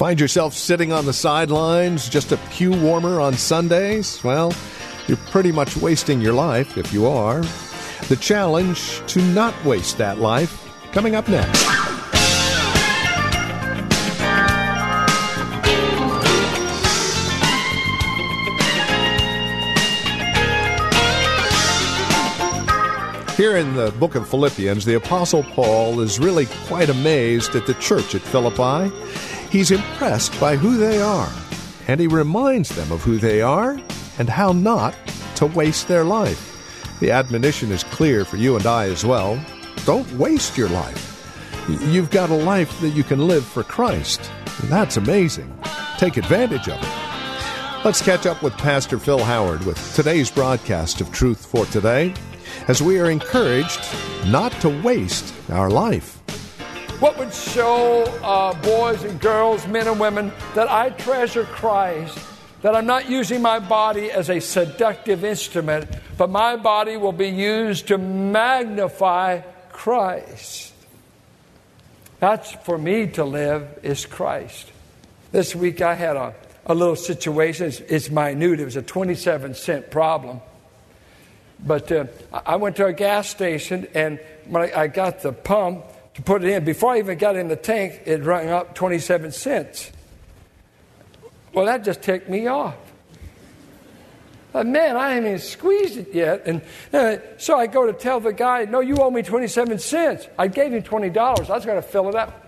Find yourself sitting on the sidelines, just a pew warmer on Sundays? Well, you're pretty much wasting your life if you are. The challenge to not waste that life coming up next. Here in the book of Philippians, the Apostle Paul is really quite amazed at the church at Philippi. He's impressed by who they are, and he reminds them of who they are and how not to waste their life. The admonition is clear for you and I as well. Don't waste your life. You've got a life that you can live for Christ. That's amazing. Take advantage of it. Let's catch up with Pastor Phil Howard with today's broadcast of Truth for Today as we are encouraged not to waste our life. What would show uh, boys and girls, men and women, that I treasure Christ, that I'm not using my body as a seductive instrument, but my body will be used to magnify Christ. That's for me to live is Christ. This week I had a, a little situation. It's, it's minute. It was a 27 cent problem. But uh, I went to a gas station, and when I, I, got the pump to put it in, before I even got in the tank, it rang up 27 cents. Well, that just ticked me off. But man, I haven't even squeezed it yet. And uh, so I go to tell the guy, no, you owe me 27 cents. I gave him $20. I was going to fill it up.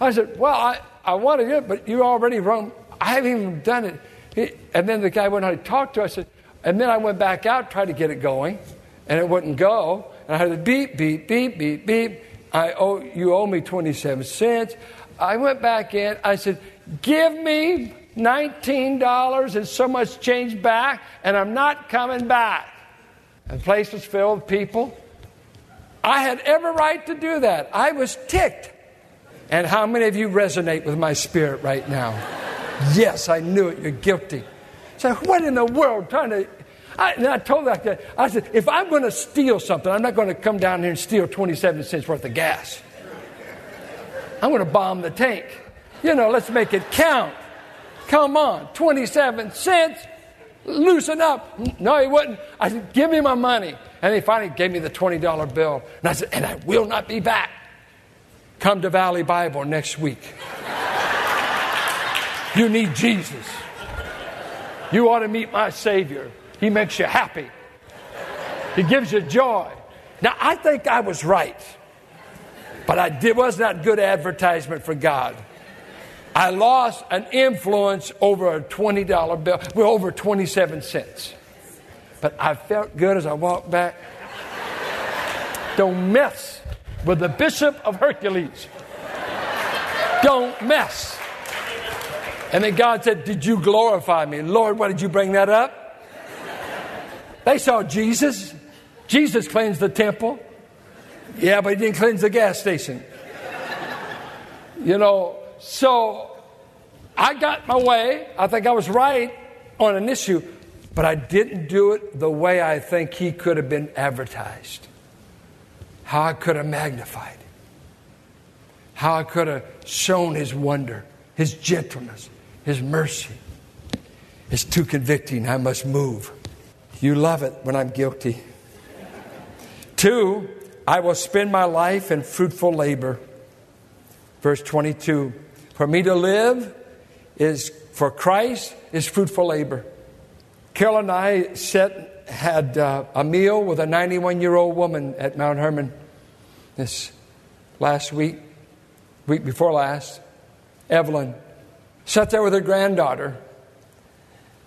I said, well, I, I wanted it, but you already run. I haven't even done it. He, and then the guy went on to talk to us. I and then I went back out, tried to get it going, and it wouldn't go. And I had to beep, beep, beep, beep, beep. I owe, you owe me 27 cents. I went back in. I said, give me $19 and so much change back, and I'm not coming back. And the place was filled with people. I had every right to do that. I was ticked. And how many of you resonate with my spirit right now? yes, I knew it. You're guilty. So what in the world trying to I, and I told that guy, I said, if I'm going to steal something, I'm not going to come down here and steal 27 cents worth of gas. I'm going to bomb the tank. You know, let's make it count. Come on, 27 cents, loosen up. No, he wouldn't. I said, give me my money. And he finally gave me the $20 bill. And I said, and I will not be back. Come to Valley Bible next week. you need Jesus. You ought to meet my Savior. He makes you happy, He gives you joy. Now, I think I was right, but I did, was not good advertisement for God. I lost an influence over a $20 bill, well, over 27 cents. But I felt good as I walked back. Don't mess with the Bishop of Hercules. Don't mess. And then God said, Did you glorify me? Lord, why did you bring that up? They saw Jesus. Jesus cleansed the temple. Yeah, but he didn't cleanse the gas station. You know, so I got my way. I think I was right on an issue, but I didn't do it the way I think he could have been advertised. How I could have magnified. How I could have shown his wonder, his gentleness, his mercy. It's too convicting. I must move. You love it when I'm guilty. Two, I will spend my life in fruitful labor. Verse 22 For me to live is for Christ is fruitful labor. Carol and I sat, had uh, a meal with a 91 year old woman at Mount Hermon this last week, week before last. Evelyn sat there with her granddaughter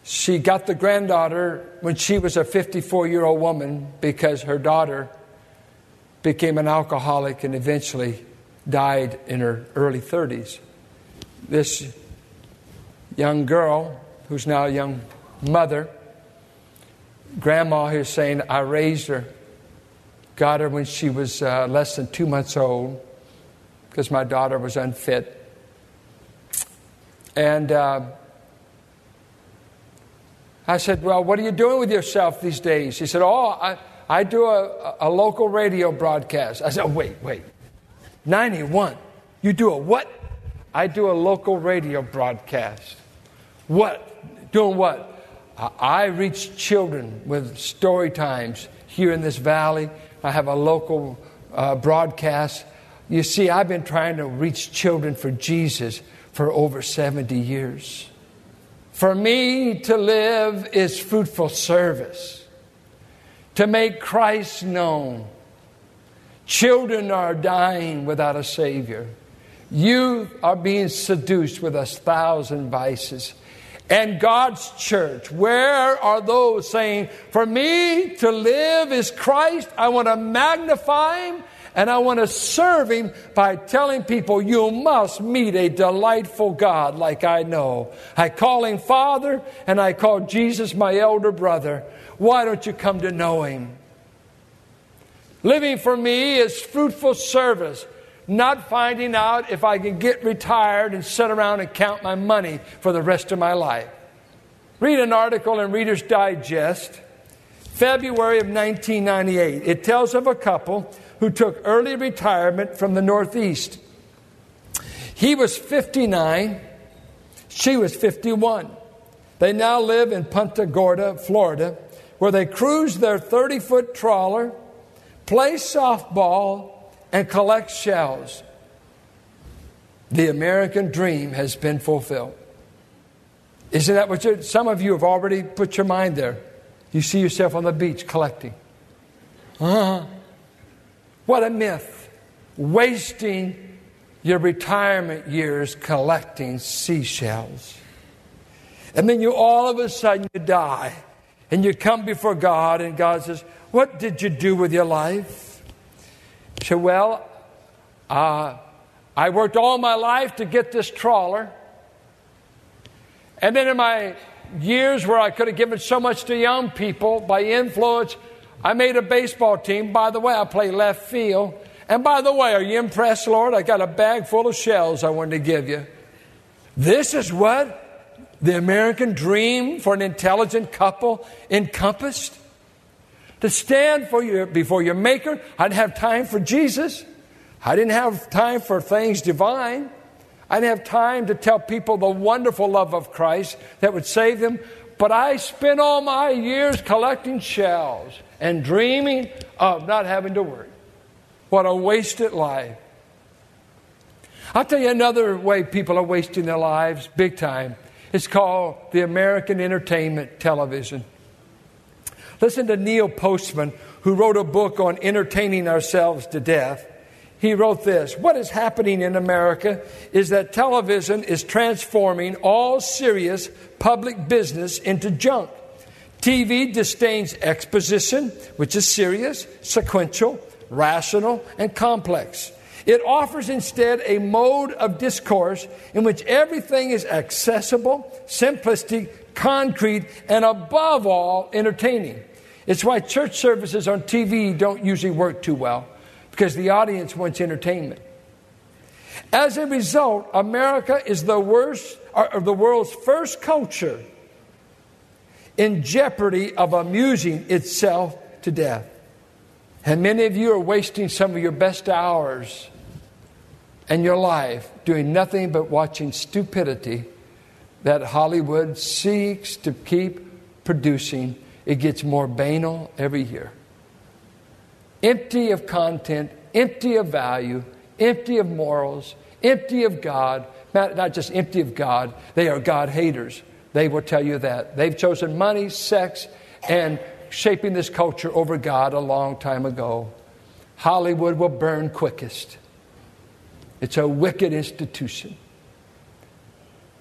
she got the granddaughter when she was a 54 year old woman because her daughter became an alcoholic and eventually died in her early 30s. this young girl, who's now a young mother, grandma here saying, I raised her, got her when she was uh, less than two months old because my daughter was unfit. And uh, I said, Well, what are you doing with yourself these days? He said, Oh, I, I do a, a local radio broadcast. I said, oh, Wait, wait. 91. You do a what? I do a local radio broadcast. What? Doing what? I reach children with story times here in this valley. I have a local uh, broadcast. You see, I've been trying to reach children for Jesus for over 70 years. For me to live is fruitful service, to make Christ known. Children are dying without a Savior. Youth are being seduced with a thousand vices. And God's church, where are those saying, For me to live is Christ? I want to magnify Him and I want to serve Him by telling people, You must meet a delightful God like I know. I call Him Father and I call Jesus my elder brother. Why don't you come to know Him? Living for me is fruitful service not finding out if I can get retired and sit around and count my money for the rest of my life. Read an article in Reader's Digest, February of 1998. It tells of a couple who took early retirement from the Northeast. He was 59, she was 51. They now live in Punta Gorda, Florida, where they cruise their 30 foot trawler, play softball, and collect shells, the American dream has been fulfilled. Isn't that what you some of you have already put your mind there? You see yourself on the beach collecting. Uh-huh. What a myth. Wasting your retirement years collecting seashells. And then you all of a sudden you die and you come before God and God says, What did you do with your life? said, Well, uh, I worked all my life to get this trawler. And then in my years where I could have given so much to young people by influence, I made a baseball team. By the way, I play left field. And by the way, are you impressed, Lord? I got a bag full of shells I wanted to give you. This is what the American dream for an intelligent couple encompassed to stand for you before your maker. I didn't have time for Jesus. I didn't have time for things divine. I didn't have time to tell people the wonderful love of Christ that would save them. But I spent all my years collecting shells and dreaming of not having to worry. What a wasted life. I'll tell you another way people are wasting their lives, big time. It's called the American entertainment television. Listen to Neil Postman, who wrote a book on entertaining ourselves to death. He wrote this What is happening in America is that television is transforming all serious public business into junk. TV disdains exposition, which is serious, sequential, rational, and complex. It offers instead a mode of discourse in which everything is accessible, simplistic, concrete, and above all, entertaining. It's why church services on TV don't usually work too well, because the audience wants entertainment. As a result, America is the worst, or the world's first culture in jeopardy of amusing itself to death. And many of you are wasting some of your best hours and your life doing nothing but watching stupidity that Hollywood seeks to keep producing. It gets more banal every year. Empty of content, empty of value, empty of morals, empty of God. Not just empty of God, they are God haters. They will tell you that. They've chosen money, sex, and shaping this culture over God a long time ago. Hollywood will burn quickest. It's a wicked institution.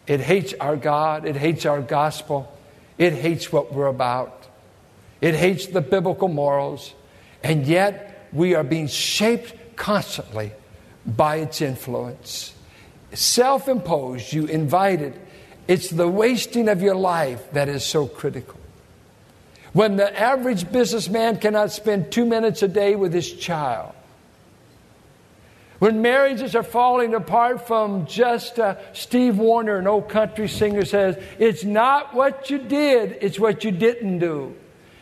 It hates our God, it hates our gospel, it hates what we're about, it hates the biblical morals, and yet we are being shaped constantly by its influence. self imposed, you invited. It's the wasting of your life that is so critical. When the average businessman cannot spend two minutes a day with his child. When marriages are falling apart from just uh, Steve Wariner, an old country singer, says, It's not what you did, it's what you didn't do.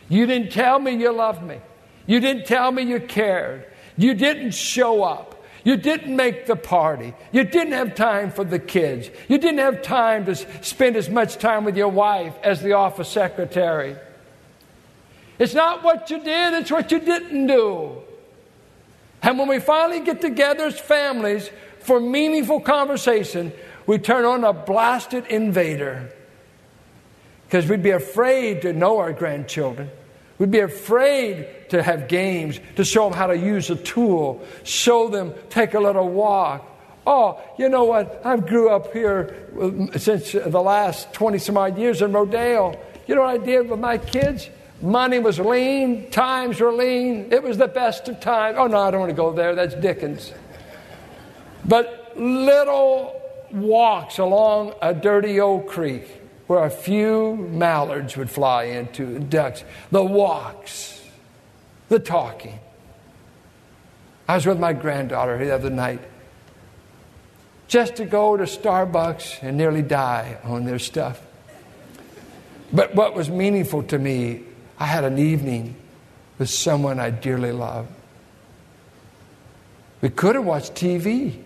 You didn't tell me you loved me. You didn't tell me you cared. You didn't show up. You didn't make the party. You didn't have time for the kids. You didn't have time to spend as much time with your wife as the office secretary. It's not what you did, it's what you didn't do. And when we finally get together as families for meaningful conversation, we turn on a blasted invader. Because we'd be afraid to know our grandchildren. We'd be afraid to have games, to show them how to use a tool, show them take a little walk. Oh, you know what? I've grew up here since the last 20 some odd years in Rodale. You know what I did with my kids? Money was lean, times were lean. It was the best of times. Oh, no, I don't want to go there. That's Dickens. But little walks along a dirty old creek where a few mallards would fly into, ducks, the walks, the talking. I was with my granddaughter the other night just to go to Starbucks and nearly die on their stuff. But what was meaningful to me, I had an evening with someone I dearly loved. We could have watched TV,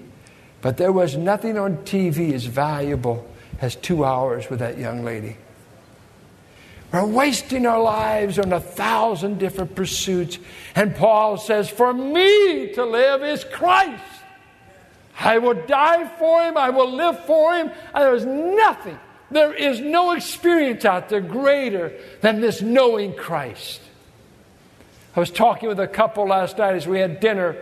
but there was nothing on TV as valuable has two hours with that young lady. We're wasting our lives on a thousand different pursuits. And Paul says, For me to live is Christ. I will die for him, I will live for him. There's nothing, there is no experience out there greater than this knowing Christ. I was talking with a couple last night as we had dinner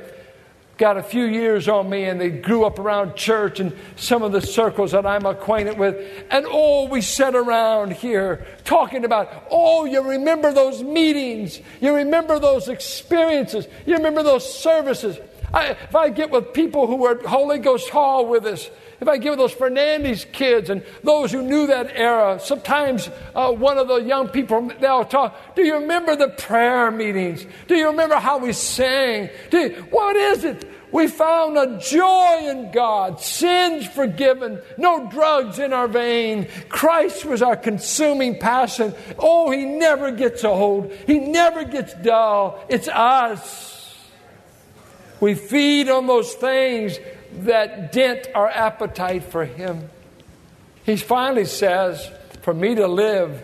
got a few years on me and they grew up around church and some of the circles that I'm acquainted with. And oh, we sat around here talking about, oh, you remember those meetings, you remember those experiences, you remember those services. I, if I get with people who were Holy Ghost Hall with us, if I give those Fernandez kids and those who knew that era, sometimes uh, one of the young people, they'll talk, do you remember the prayer meetings? Do you remember how we sang? You, what is it? We found a joy in God, sins forgiven, no drugs in our vein. Christ was our consuming passion. Oh, He never gets old, He never gets dull. It's us. We feed on those things that dent our appetite for Him. He finally says, For me to live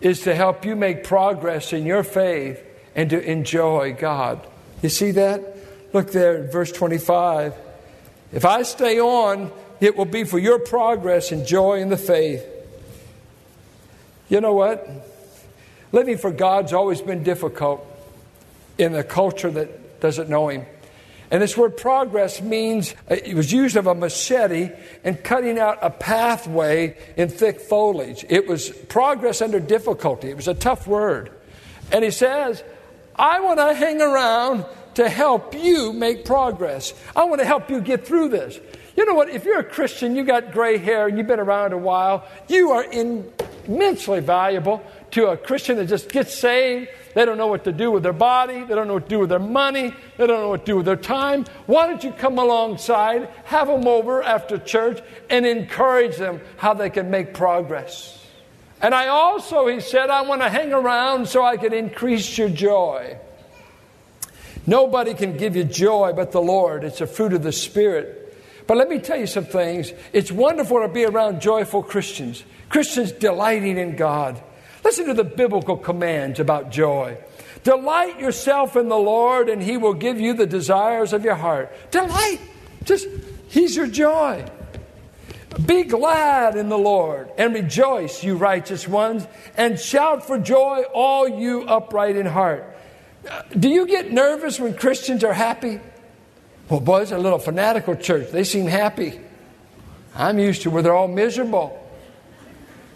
is to help you make progress in your faith and to enjoy God. You see that? Look there, in verse 25. If I stay on, it will be for your progress and joy in the faith. You know what? Living for God's always been difficult in a culture that doesn't know Him. And this word progress means uh, it was used of a machete and cutting out a pathway in thick foliage. It was progress under difficulty. It was a tough word. And he says, I want to hang around to help you make progress. I want to help you get through this. You know what? If you're a Christian, you got gray hair, and you've been around a while, you are immensely valuable to a Christian that just gets saved they don't know what to do with their body. They don't know what to do with their money. They don't know what to do with their time. Why don't you come alongside, have them over after church, and encourage them how they can make progress? And I also, he said, I want to hang around so I can increase your joy. Nobody can give you joy but the Lord. It's a fruit of the Spirit. But let me tell you some things. It's wonderful to be around joyful Christians, Christians delighting in God. Listen to the biblical commands about joy. Delight yourself in the Lord, and He will give you the desires of your heart. Delight. Just, He's your joy. Be glad in the Lord and rejoice, you righteous ones, and shout for joy, all you upright in heart. Uh, do you get nervous when Christians are happy? Well, boys, a little fanatical church. They seem happy. I'm used to where they're all miserable.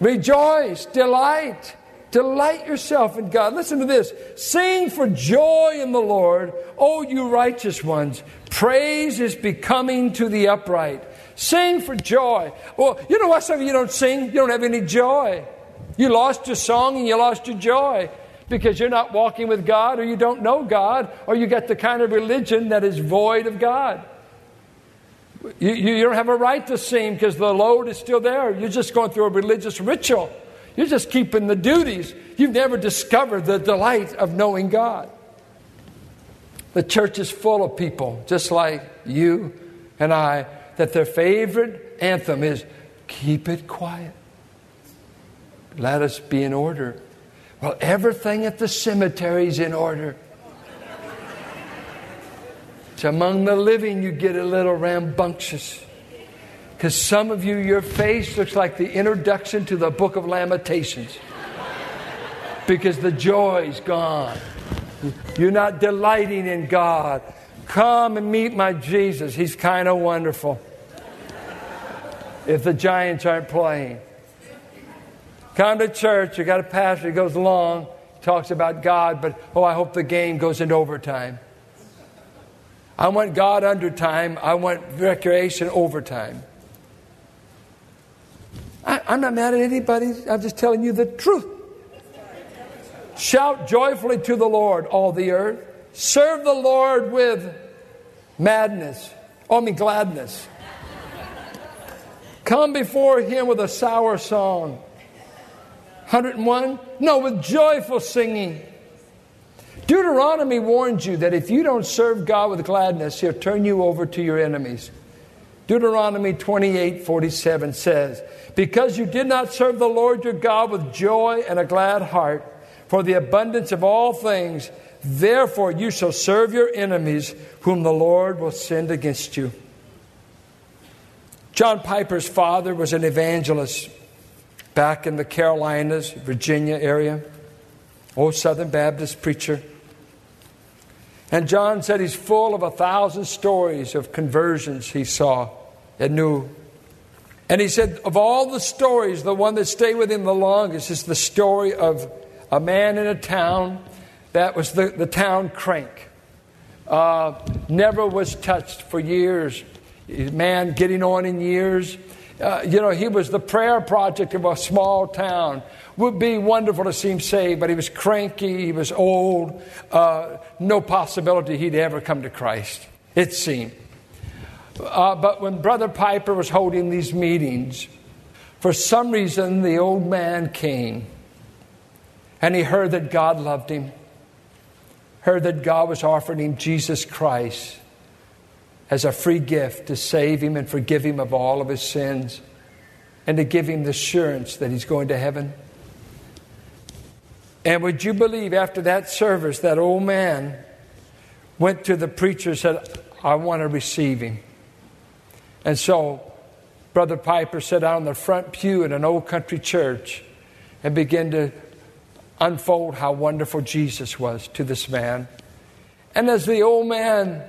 Rejoice, delight. Delight yourself in God. Listen to this. Sing for joy in the Lord, O you righteous ones. Praise is becoming to the upright. Sing for joy. Well, you know why some of you don't sing? You don't have any joy. You lost your song and you lost your joy because you're not walking with God or you don't know God or you got the kind of religion that is void of God. You, you, don't have a right to sing because the load is still there. You're just going through a religious ritual. You're just keeping the duties. You've never discovered the delight of knowing God. The church is full of people, just like you and I, that their favorite anthem is keep it quiet. Let us be in order. Well, everything at the cemetery is in order. It's among the living you get a little rambunctious. Because some of you, your face looks like the introduction to the book of Lamentations. because the joy's gone. You're not delighting in God. Come and meet my Jesus. He's kind of wonderful. If the Giants aren't playing, come to church. You got a pastor who goes along, talks about God, but oh, I hope the game goes into overtime. I want God under time. I want recreation overtime. I, I'm not mad at anybody. I'm just telling you the truth. Shout joyfully to the Lord, all the earth. Serve the Lord with madness, oh, I mean gladness. Come before him with a sour song. 101? No, with joyful singing. Deuteronomy warns you that if you don't serve God with gladness, he'll turn you over to your enemies. Deuteronomy 28 47 says, Because you did not serve the Lord your God with joy and a glad heart, for the abundance of all things. Therefore, you shall serve your enemies, whom the Lord will send against you. John Piper's father was an evangelist back in the Carolinas, Virginia area, old Southern Baptist preacher. And John said he's full of a thousand stories of conversions he saw and knew. And he said, of all the stories, the one that stayed with him the longest is the story of a man in a town that was the, the town crank. Uh, never was touched for years. Man getting on in years. Uh, you know, he was the prayer project of a small town. Would be wonderful to see him saved, but he was cranky, he was old, uh, no possibility he'd ever come to Christ, it seemed. Uh, but when Brother Piper was holding these meetings, for some reason the old man came and he heard that God loved him, heard that God was offering him Jesus Christ as a free gift to save him and forgive him of all of his sins and to give him the assurance that he's going to heaven. And would you believe after that service, that old man went to the preacher and said, I want to receive him. And so Brother Piper sat down in the front pew in an old country church and began to unfold how wonderful Jesus was to this man. And as the old man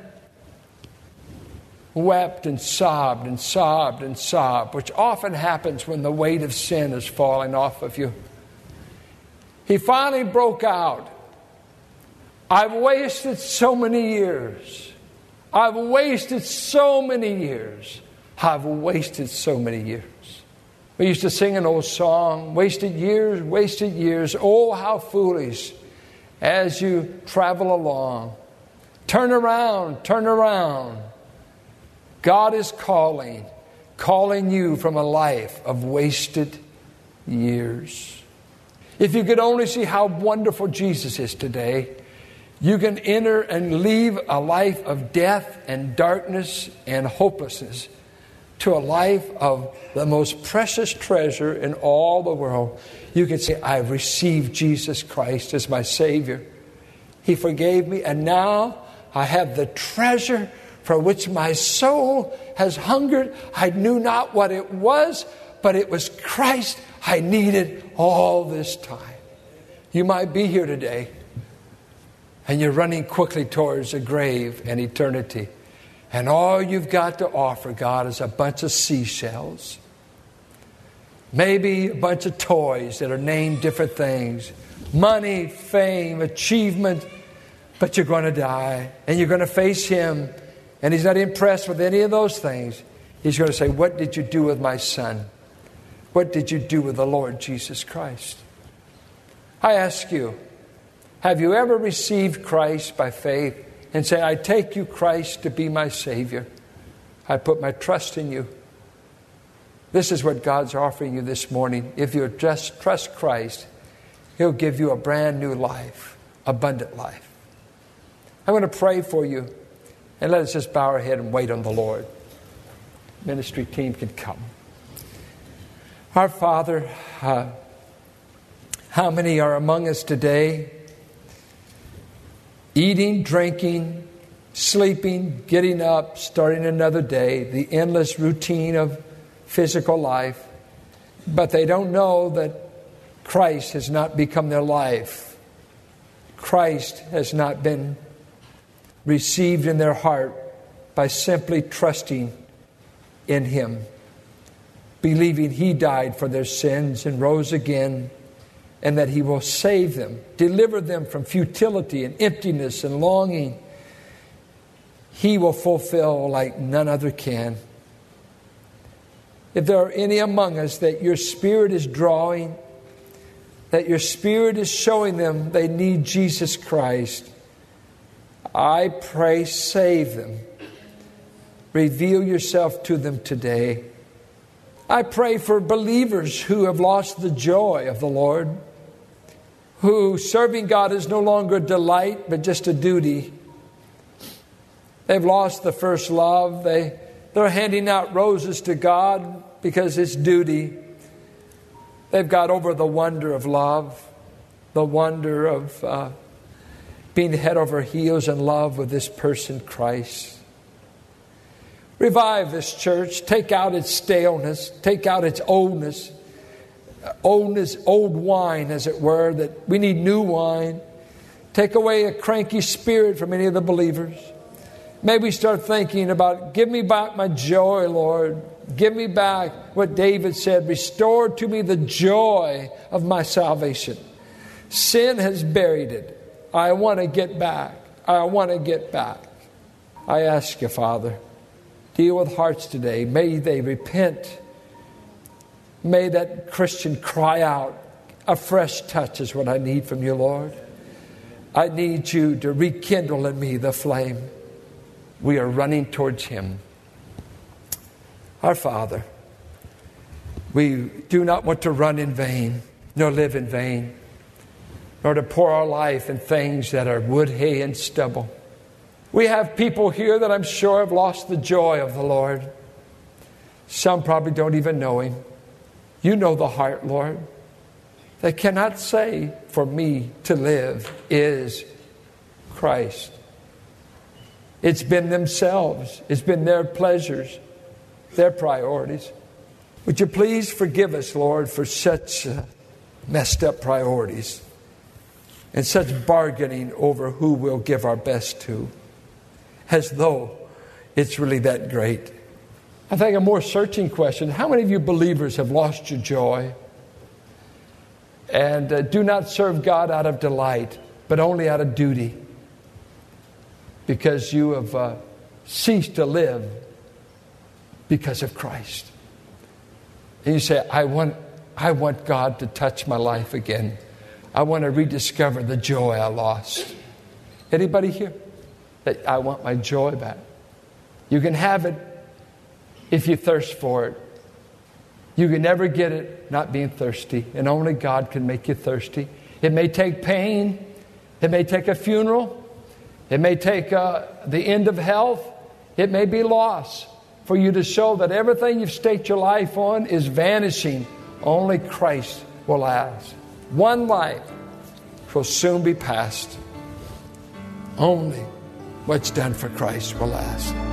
wept and sobbed and sobbed and sobbed, which often happens when the weight of sin is falling off of you, he finally broke out. I've wasted so many years. I've wasted so many years. I've wasted so many years. We used to sing an old song, wasted years, wasted years. Oh, how foolish as you travel along. Turn around, turn around. God is calling, calling you from a life of wasted years. If you could only see how wonderful Jesus is today, you can enter and leave a life of death and darkness and hopelessness to a life of the most precious treasure in all the world, you can say, I've received Jesus Christ as my Savior. He forgave me, and now I have the treasure for which my soul has hungered. I knew not what it was, but it was Christ I needed all this time. You might be here today, and you're running quickly towards a grave and eternity. And all you've got to offer God is a bunch of seashells. Maybe a bunch of toys that are named different things money, fame, achievement, but you're going to die and you're going to face Him, and He's not impressed with any of those things. He's going to say, What did you do with my son? What did you do with the Lord Jesus Christ? I ask you, have you ever received Christ by faith and say, I take you, Christ, to be my Savior? I put my trust in you. This is what God's offering you this morning. If you just trust Christ, He'll give you a brand new life, abundant life. I'm going to pray for you, and let us just bow our head and wait on the Lord. Ministry team can come. Our Father, uh, how many are among us today? Eating, drinking, sleeping, getting up, starting another day, the endless routine of physical life, but they don't know that Christ has not become their life. Christ has not been received in their heart by simply trusting in Him, believing He died for their sins and rose again, and that He will save them, deliver them from futility and emptiness and longing. He will fulfill like none other can. If there are any among us that your Spirit is drawing, that your Spirit is showing them they need Jesus Christ, I pray, save them. Reveal yourself to them today. I pray for believers who have lost the joy of the Lord, who serving God is no longer a delight, but just a duty. They've lost the first love. They, they're handing out roses to God because it's duty. They've got over the wonder of love, the wonder of uh, being head over heels in love with this person, Christ. Revive this church. Take out its staleness. Take out its oldness. Oldness, old wine, as it were, that we need new wine. Take away a cranky spirit from any of the believers. May we start thinking about give me back my joy, Lord. Give me back what David said restore to me the joy of my salvation. Sin has buried it. I want to get back. I want to get back. I ask you, Father, deal with hearts today. May they repent. May that Christian cry out. A fresh touch is what I need from you, Lord. I need you to rekindle in me the flame we are running towards Him. Our Father, we do not want to run in vain, nor live in vain, nor to pour our life in things that are wood, hay, and stubble. We have people here that I'm sure have lost the joy of the Lord. Some probably don't even know Him. You know the heart, Lord. They cannot say, For me to live is Christ. It's been themselves, it's been their pleasures, their priorities. Would you please forgive us, Lord, for such uh, messed up priorities and such bargaining over who we'll give our best to, as though it's really that great? I think a more searching question how many of you believers have lost your joy and uh, do not serve God out of delight, but only out of duty? because you have uh, ceased to live because of Christ. And you say, I want, I want God to touch my life again. I want to rediscover the joy I lost. Anybody here? That I want my joy back. You can have it if you thirst for it. You can never get it not being thirsty, and only God can make you thirsty. It may take pain, it may take a funeral, it may take uh, the end of health, it may be loss for you to show that everything you've staked your life on is vanishing. Only Christ will last. One life will soon be passed. Only what's done for Christ will last.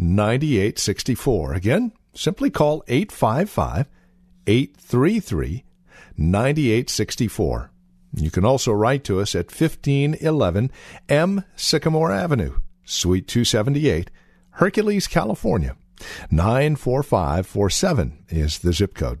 9864. Again, simply call 855 833 9864. You can also write to us at 1511 M Sycamore Avenue, Suite 278, Hercules, California. 94547 is the zip code.